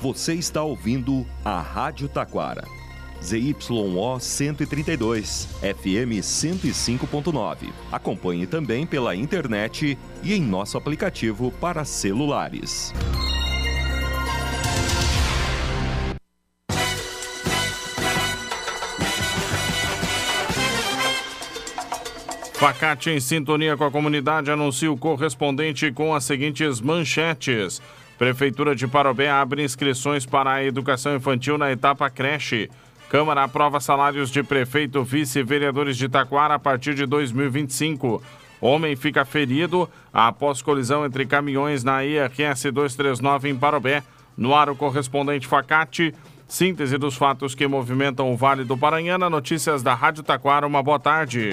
Você está ouvindo a Rádio Taquara. ZYO 132, FM 105.9. Acompanhe também pela internet e em nosso aplicativo para celulares. Facate em sintonia com a comunidade anuncia o correspondente com as seguintes manchetes. Prefeitura de Parobé abre inscrições para a educação infantil na etapa creche. Câmara aprova salários de prefeito, vice vereadores de Taquara a partir de 2025. Homem fica ferido após colisão entre caminhões na IRS 239 em Parobé. No ar, o correspondente Facate. Síntese dos fatos que movimentam o Vale do Paranhana. Notícias da Rádio Taquara. Uma boa tarde.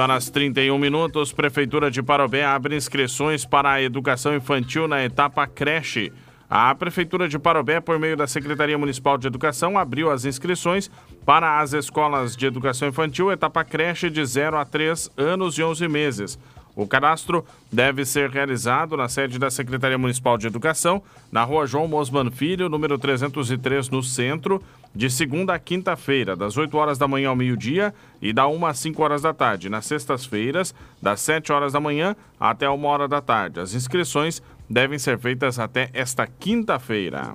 Horas 31 minutos, Prefeitura de Parobé abre inscrições para a educação infantil na etapa creche. A Prefeitura de Parobé, por meio da Secretaria Municipal de Educação, abriu as inscrições para as escolas de educação infantil etapa creche de 0 a 3 anos e 11 meses. O cadastro deve ser realizado na sede da Secretaria Municipal de Educação, na rua João Mosman Filho, número 303, no centro, de segunda a quinta-feira, das 8 horas da manhã ao meio-dia e da 1 às 5 horas da tarde. Nas sextas-feiras, das 7 horas da manhã até 1 hora da tarde. As inscrições devem ser feitas até esta quinta-feira.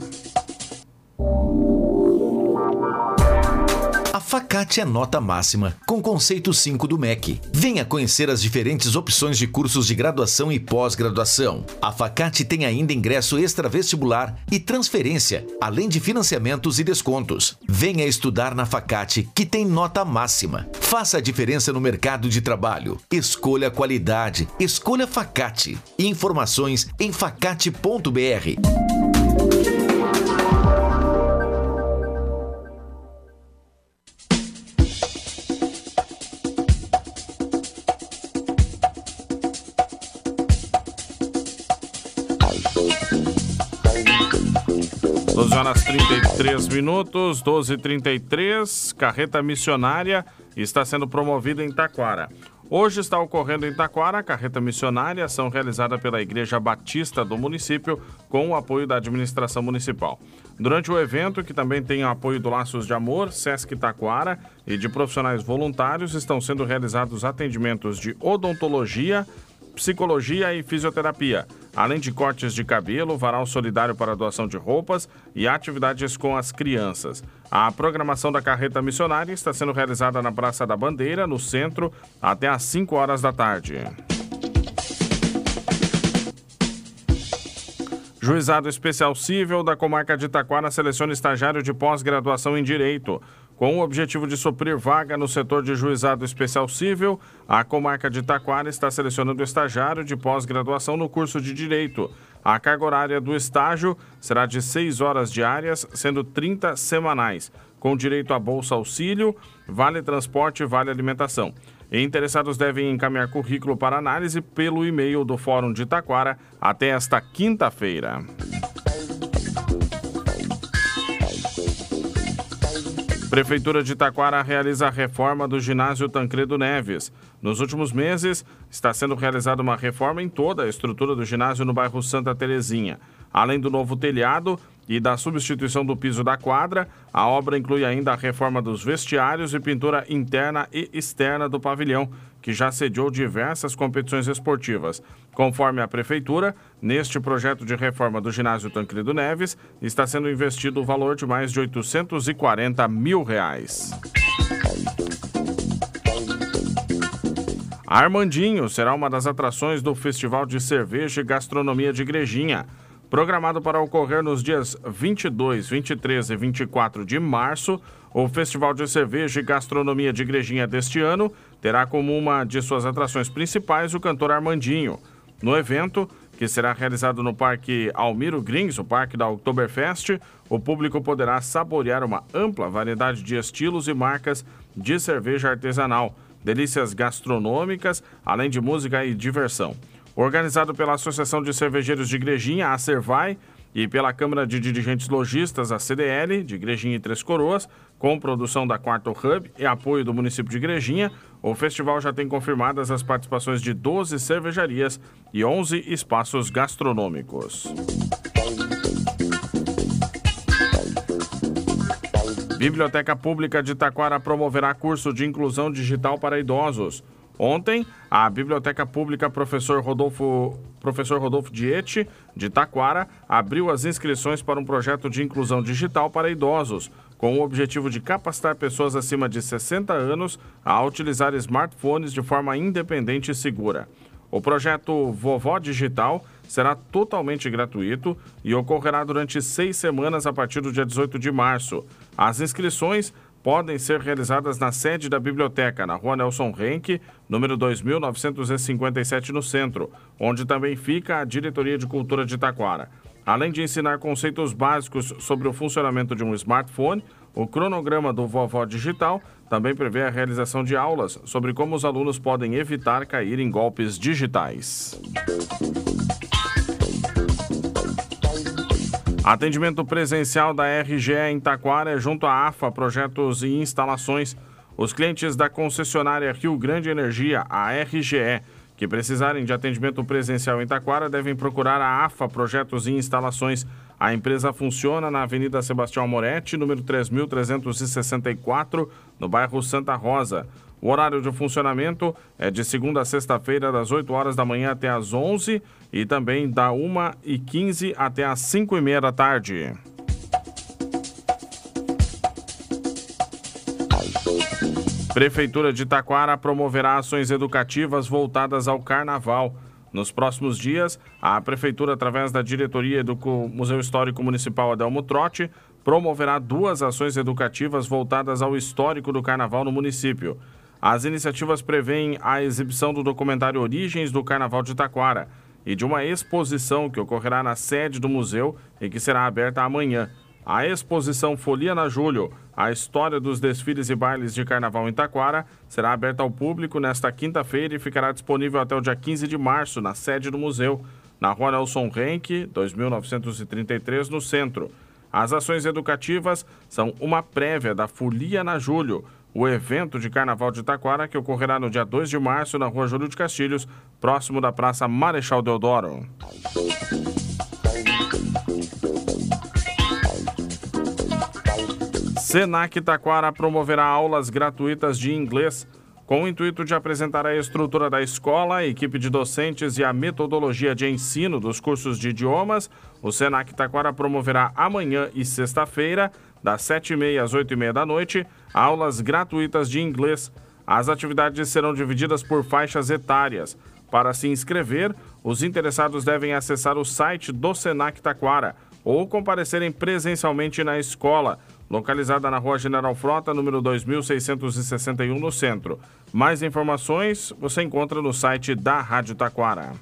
Facate é nota máxima, com conceito 5 do MEC. Venha conhecer as diferentes opções de cursos de graduação e pós-graduação. A Facate tem ainda ingresso extra-vestibular e transferência, além de financiamentos e descontos. Venha estudar na Facate, que tem nota máxima. Faça a diferença no mercado de trabalho. Escolha qualidade. Escolha Facate. Informações em facate.br. 33 minutos, 12h33, carreta missionária está sendo promovida em Taquara. Hoje está ocorrendo em Taquara a carreta missionária, ação realizada pela Igreja Batista do município com o apoio da administração municipal. Durante o evento, que também tem o apoio do Laços de Amor, Sesc Taquara e de profissionais voluntários, estão sendo realizados atendimentos de odontologia, psicologia e fisioterapia, além de cortes de cabelo, varal solidário para doação de roupas e atividades com as crianças. A programação da carreta missionária está sendo realizada na Praça da Bandeira, no centro, até às 5 horas da tarde. Juizado Especial Cível da Comarca de Itaquara seleciona estagiário de pós-graduação em Direito. Com o objetivo de suprir vaga no setor de juizado especial civil, a comarca de Taquara está selecionando estagiário de pós-graduação no curso de Direito. A carga horária do estágio será de 6 horas diárias, sendo 30 semanais, com direito a bolsa auxílio, vale transporte e vale alimentação. Interessados devem encaminhar currículo para análise pelo e-mail do Fórum de Taquara até esta quinta-feira. Prefeitura de Taquara realiza a reforma do ginásio Tancredo Neves. Nos últimos meses, está sendo realizada uma reforma em toda a estrutura do ginásio no bairro Santa Terezinha. Além do novo telhado e da substituição do piso da quadra, a obra inclui ainda a reforma dos vestiários e pintura interna e externa do pavilhão, que já sediou diversas competições esportivas. Conforme a Prefeitura, neste projeto de reforma do ginásio Tancredo Neves, está sendo investido o valor de mais de 840 mil reais. Armandinho será uma das atrações do Festival de Cerveja e Gastronomia de Igrejinha. Programado para ocorrer nos dias 22, 23 e 24 de março, o Festival de Cerveja e Gastronomia de Igrejinha deste ano terá como uma de suas atrações principais o cantor Armandinho. No evento, que será realizado no Parque Almiro Grins, o Parque da Oktoberfest, o público poderá saborear uma ampla variedade de estilos e marcas de cerveja artesanal, delícias gastronômicas, além de música e diversão. Organizado pela Associação de Cervejeiros de Igrejinha, a Cervai, e pela Câmara de Dirigentes Logistas, a CDL, de Igrejinha e Três Coroas, com produção da Quarto Hub e apoio do município de Igrejinha, o festival já tem confirmadas as participações de 12 cervejarias e 11 espaços gastronômicos. Biblioteca Pública de Taquara promoverá curso de inclusão digital para idosos. Ontem, a Biblioteca Pública Professor Rodolfo, Professor Rodolfo Diete, de Taquara, abriu as inscrições para um projeto de inclusão digital para idosos, com o objetivo de capacitar pessoas acima de 60 anos a utilizar smartphones de forma independente e segura. O projeto Vovó Digital será totalmente gratuito e ocorrerá durante seis semanas a partir do dia 18 de março. As inscrições podem ser realizadas na sede da biblioteca, na rua Nelson Renck, número 2957, no centro, onde também fica a Diretoria de Cultura de Taquara. Além de ensinar conceitos básicos sobre o funcionamento de um smartphone, o cronograma do Vovó Digital também prevê a realização de aulas sobre como os alunos podem evitar cair em golpes digitais. Atendimento presencial da RGE em Taquara junto à AFA Projetos e Instalações. Os clientes da concessionária Rio Grande Energia, a RGE, que precisarem de atendimento presencial em Taquara devem procurar a AFA Projetos e Instalações. A empresa funciona na Avenida Sebastião Moretti, número 3364, no bairro Santa Rosa. O horário de funcionamento é de segunda a sexta-feira, das 8 horas da manhã até as 11 e também da 1h15 até as 5h30 da tarde. Prefeitura de Taquara promoverá ações educativas voltadas ao carnaval. Nos próximos dias, a Prefeitura, através da diretoria do Museu Histórico Municipal Adelmo Trotti, promoverá duas ações educativas voltadas ao histórico do carnaval no município. As iniciativas prevêem a exibição do documentário Origens do Carnaval de Taquara e de uma exposição que ocorrerá na sede do museu e que será aberta amanhã. A exposição Folia na Julho, a história dos desfiles e bailes de carnaval em Taquara, será aberta ao público nesta quinta-feira e ficará disponível até o dia 15 de março na sede do museu, na Rua Nelson Renck, 2933, no centro. As ações educativas são uma prévia da Folia na Julho, o evento de Carnaval de Taquara, que ocorrerá no dia 2 de março na rua Júlio de Castilhos, próximo da Praça Marechal Deodoro. Senac Taquara promoverá aulas gratuitas de inglês com o intuito de apresentar a estrutura da escola, a equipe de docentes e a metodologia de ensino dos cursos de idiomas. O Senac Taquara promoverá amanhã e sexta-feira das 7h30 às 8h30 da noite, aulas gratuitas de inglês. As atividades serão divididas por faixas etárias. Para se inscrever, os interessados devem acessar o site do Senac Taquara ou comparecerem presencialmente na escola, localizada na Rua General Frota, número 2661, no centro. Mais informações você encontra no site da Rádio Taquara.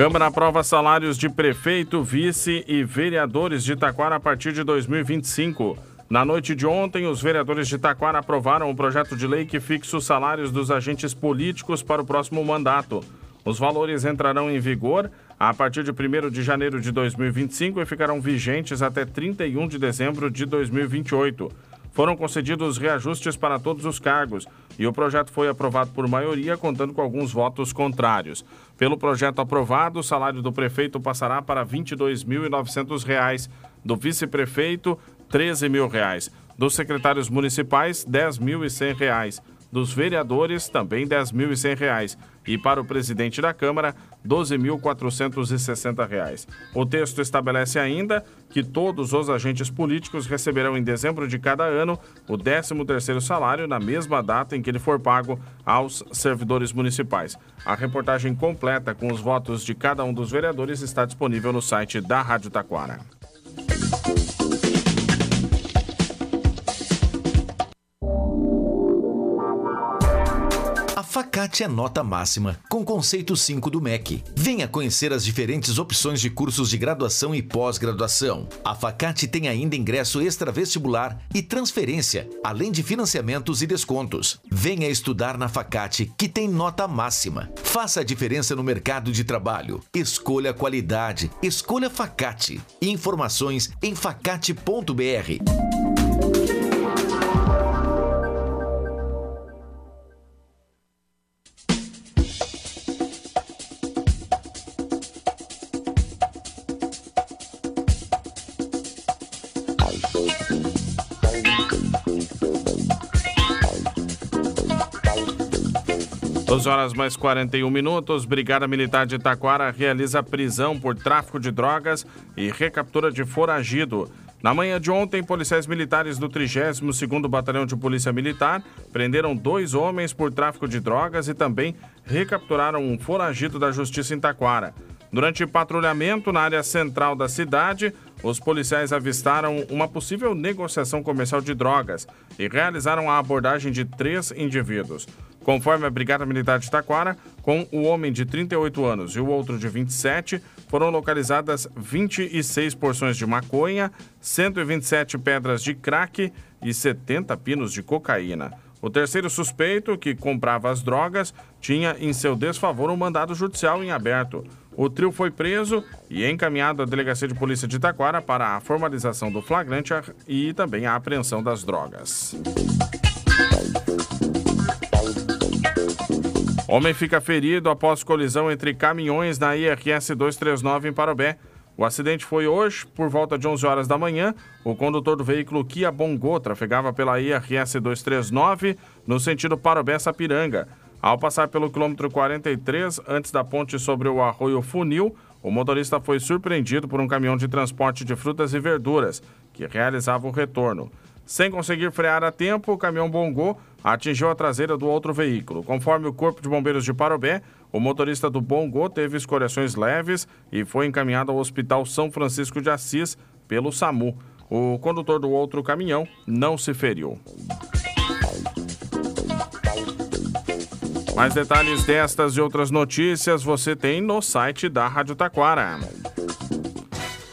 Câmara aprova salários de prefeito, vice e vereadores de Taquara a partir de 2025. Na noite de ontem, os vereadores de Taquara aprovaram o projeto de lei que fixa os salários dos agentes políticos para o próximo mandato. Os valores entrarão em vigor a partir de 1 de janeiro de 2025 e ficarão vigentes até 31 de dezembro de 2028 foram concedidos reajustes para todos os cargos e o projeto foi aprovado por maioria, contando com alguns votos contrários. Pelo projeto aprovado, o salário do prefeito passará para R$ 22.900, do vice-prefeito, R$ 13.000, dos secretários municipais, R$ 10.100, dos vereadores, também R$ 10.100 e para o presidente da Câmara, R$ 12.460. O texto estabelece ainda que todos os agentes políticos receberão em dezembro de cada ano o 13º salário na mesma data em que ele for pago aos servidores municipais. A reportagem completa com os votos de cada um dos vereadores está disponível no site da Rádio Taquara. Facate é nota máxima, com conceito 5 do MEC. Venha conhecer as diferentes opções de cursos de graduação e pós-graduação. A Facate tem ainda ingresso extra-vestibular e transferência, além de financiamentos e descontos. Venha estudar na Facate, que tem nota máxima. Faça a diferença no mercado de trabalho. Escolha qualidade. Escolha Facate. Informações em facate.br. 12 horas mais 41 minutos. Brigada Militar de Taquara realiza prisão por tráfico de drogas e recaptura de foragido. Na manhã de ontem, policiais militares do 32º Batalhão de Polícia Militar prenderam dois homens por tráfico de drogas e também recapturaram um foragido da Justiça em Taquara. Durante patrulhamento na área central da cidade, os policiais avistaram uma possível negociação comercial de drogas e realizaram a abordagem de três indivíduos. Conforme a Brigada Militar de Taquara, com o homem de 38 anos e o outro de 27, foram localizadas 26 porções de maconha, 127 pedras de crack e 70 pinos de cocaína. O terceiro suspeito, que comprava as drogas, tinha em seu desfavor um mandado judicial em aberto. O trio foi preso e encaminhado à Delegacia de Polícia de Taquara para a formalização do flagrante e também a apreensão das drogas. Homem fica ferido após colisão entre caminhões na IRS 239 em Parobé. O acidente foi hoje, por volta de 11 horas da manhã. O condutor do veículo Kia Bongo trafegava pela IRS 239 no sentido Parobé-Sapiranga. Ao passar pelo quilômetro 43, antes da ponte sobre o arroio Funil, o motorista foi surpreendido por um caminhão de transporte de frutas e verduras, que realizava o retorno. Sem conseguir frear a tempo, o caminhão Bongo atingiu a traseira do outro veículo. Conforme o Corpo de Bombeiros de Parobé, o motorista do Bongo teve escoriações leves e foi encaminhado ao Hospital São Francisco de Assis pelo SAMU. O condutor do outro caminhão não se feriu. Mais detalhes destas e outras notícias você tem no site da Rádio Taquara.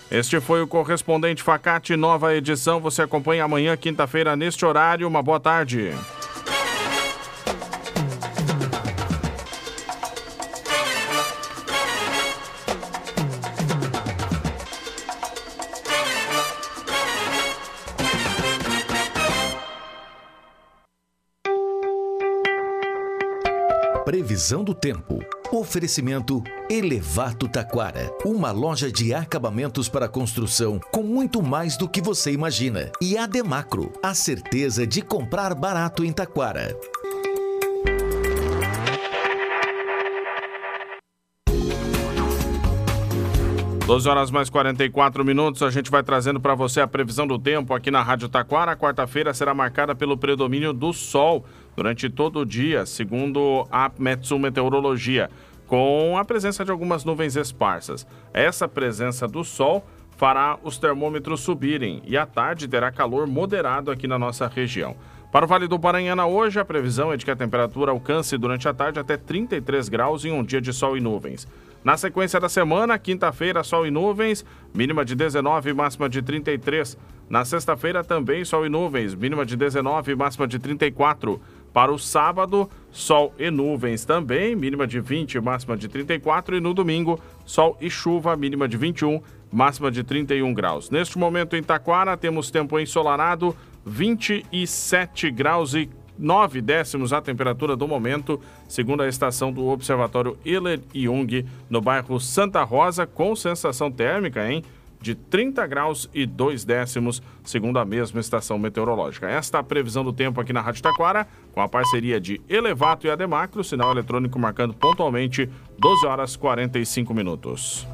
Este foi o correspondente Facate, nova edição. Você acompanha amanhã, quinta-feira, neste horário. Uma boa tarde. Previsão do tempo. Oferecimento Elevato Taquara, uma loja de acabamentos para construção com muito mais do que você imagina. E a Demacro, a certeza de comprar barato em Taquara. Doze horas mais 44 minutos, a gente vai trazendo para você a previsão do tempo aqui na Rádio Taquara. quarta-feira será marcada pelo predomínio do sol durante todo o dia, segundo a Metsu Meteorologia com a presença de algumas nuvens esparsas. Essa presença do sol fará os termômetros subirem e à tarde terá calor moderado aqui na nossa região. Para o Vale do Paranhana hoje, a previsão é de que a temperatura alcance durante a tarde até 33 graus em um dia de sol e nuvens. Na sequência da semana, quinta-feira, sol e nuvens, mínima de 19 e máxima de 33. Na sexta-feira, também sol e nuvens, mínima de 19 e máxima de 34. Para o sábado, sol e nuvens também, mínima de 20, máxima de 34. E no domingo, sol e chuva, mínima de 21, máxima de 31 graus. Neste momento em Taquara, temos tempo ensolarado, 27 graus e 9 décimos a temperatura do momento, segundo a estação do Observatório Euler Jung, no bairro Santa Rosa, com sensação térmica, hein? De 30 graus e 2 décimos, segundo a mesma estação meteorológica. Esta é a previsão do tempo aqui na Rádio Taquara, com a parceria de Elevato e Ademacro, sinal eletrônico marcando pontualmente 12 horas 45 minutos.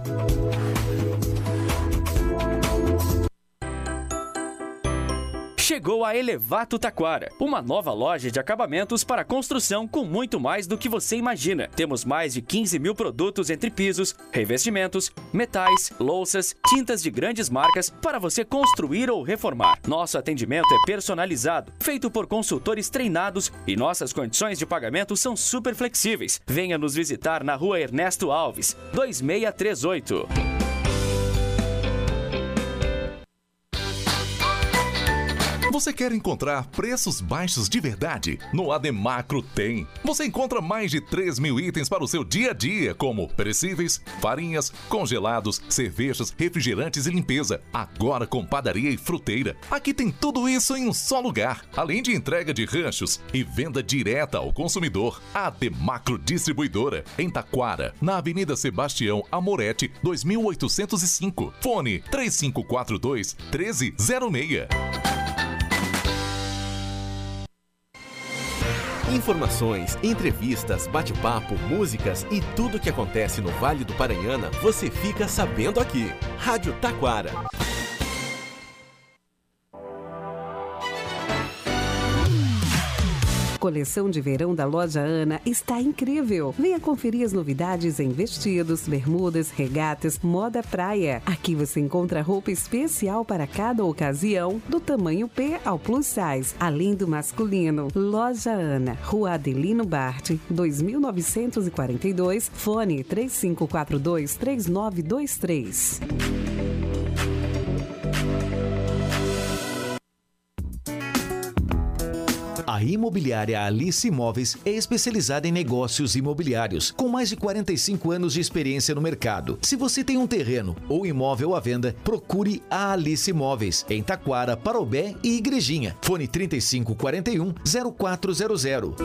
Chegou a Elevato Taquara, uma nova loja de acabamentos para construção com muito mais do que você imagina. Temos mais de 15 mil produtos entre pisos, revestimentos, metais, louças, tintas de grandes marcas para você construir ou reformar. Nosso atendimento é personalizado, feito por consultores treinados e nossas condições de pagamento são super flexíveis. Venha nos visitar na rua Ernesto Alves, 2638. Você quer encontrar preços baixos de verdade? No Ademacro tem. Você encontra mais de 3 mil itens para o seu dia a dia, como perecíveis, farinhas, congelados, cervejas, refrigerantes e limpeza. Agora com padaria e fruteira. Aqui tem tudo isso em um só lugar. Além de entrega de ranchos e venda direta ao consumidor. Ademacro Distribuidora, em Taquara, na Avenida Sebastião Amoretti, 2805. Fone 3542 1306. Informações, entrevistas, bate-papo, músicas e tudo o que acontece no Vale do Paranhana você fica sabendo aqui. Rádio Taquara. Coleção de verão da loja Ana está incrível. Venha conferir as novidades em vestidos, bermudas, regatas, moda praia. Aqui você encontra roupa especial para cada ocasião, do tamanho P ao plus size, além do masculino. Loja Ana, Rua Adelino Bart, 2942, fone 3542 3923. Imobiliária Alice Imóveis é especializada em negócios imobiliários, com mais de 45 anos de experiência no mercado. Se você tem um terreno ou imóvel à venda, procure a Alice Imóveis, em Taquara, Parobé e Igrejinha. Fone 3541 0400.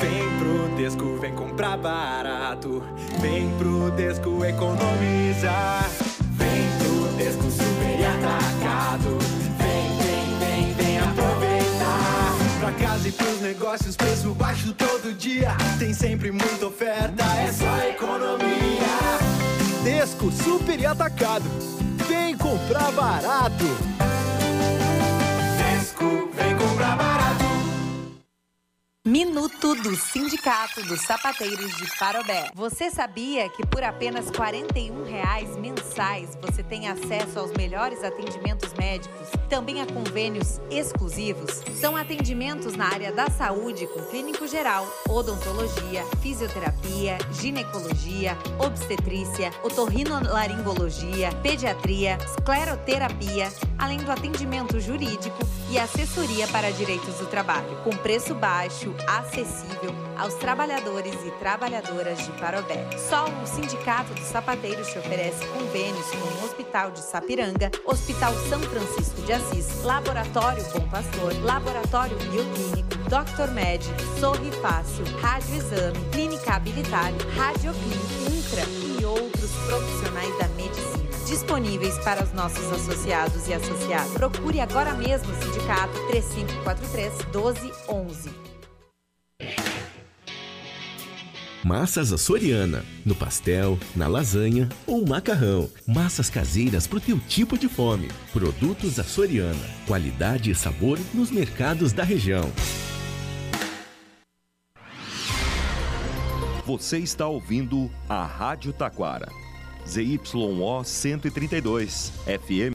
Vem pro Desco, vem comprar barato. Vem pro Desco economizar. E pros negócios, preço baixo todo dia. Tem sempre muita oferta, é só economia. Desco super e atacado. Vem comprar barato. Desco, vem comprar barato. Minuto do Sindicato dos Sapateiros de Parobé. Você sabia que por apenas 41 reais mensais você tem acesso aos melhores atendimentos médicos, também a convênios exclusivos? São atendimentos na área da saúde com clínico geral, odontologia, fisioterapia, ginecologia, obstetrícia, otorrinolaringologia, pediatria, escleroterapia, além do atendimento jurídico e assessoria para direitos do trabalho, com preço baixo, acessível aos trabalhadores e trabalhadoras de Parobé. Só o Sindicato dos Sapateiros te oferece convênios com o Hospital de Sapiranga, Hospital São Francisco de Assis, Laboratório Bom Pastor, Laboratório Bioclínico, Dr. Med, Sorri Fácil, Rádio Exame, Clínica Habilitar, Radioclin, Intra e outros profissionais da medicina disponíveis para os nossos associados e associadas. Procure agora mesmo o Sindicato 3543 1211. Massas Açoriana. No pastel, na lasanha ou macarrão. Massas caseiras para o teu tipo de fome. Produtos Açoriana. Qualidade e sabor nos mercados da região. Você está ouvindo a Rádio Taquara. ZYO 132, FM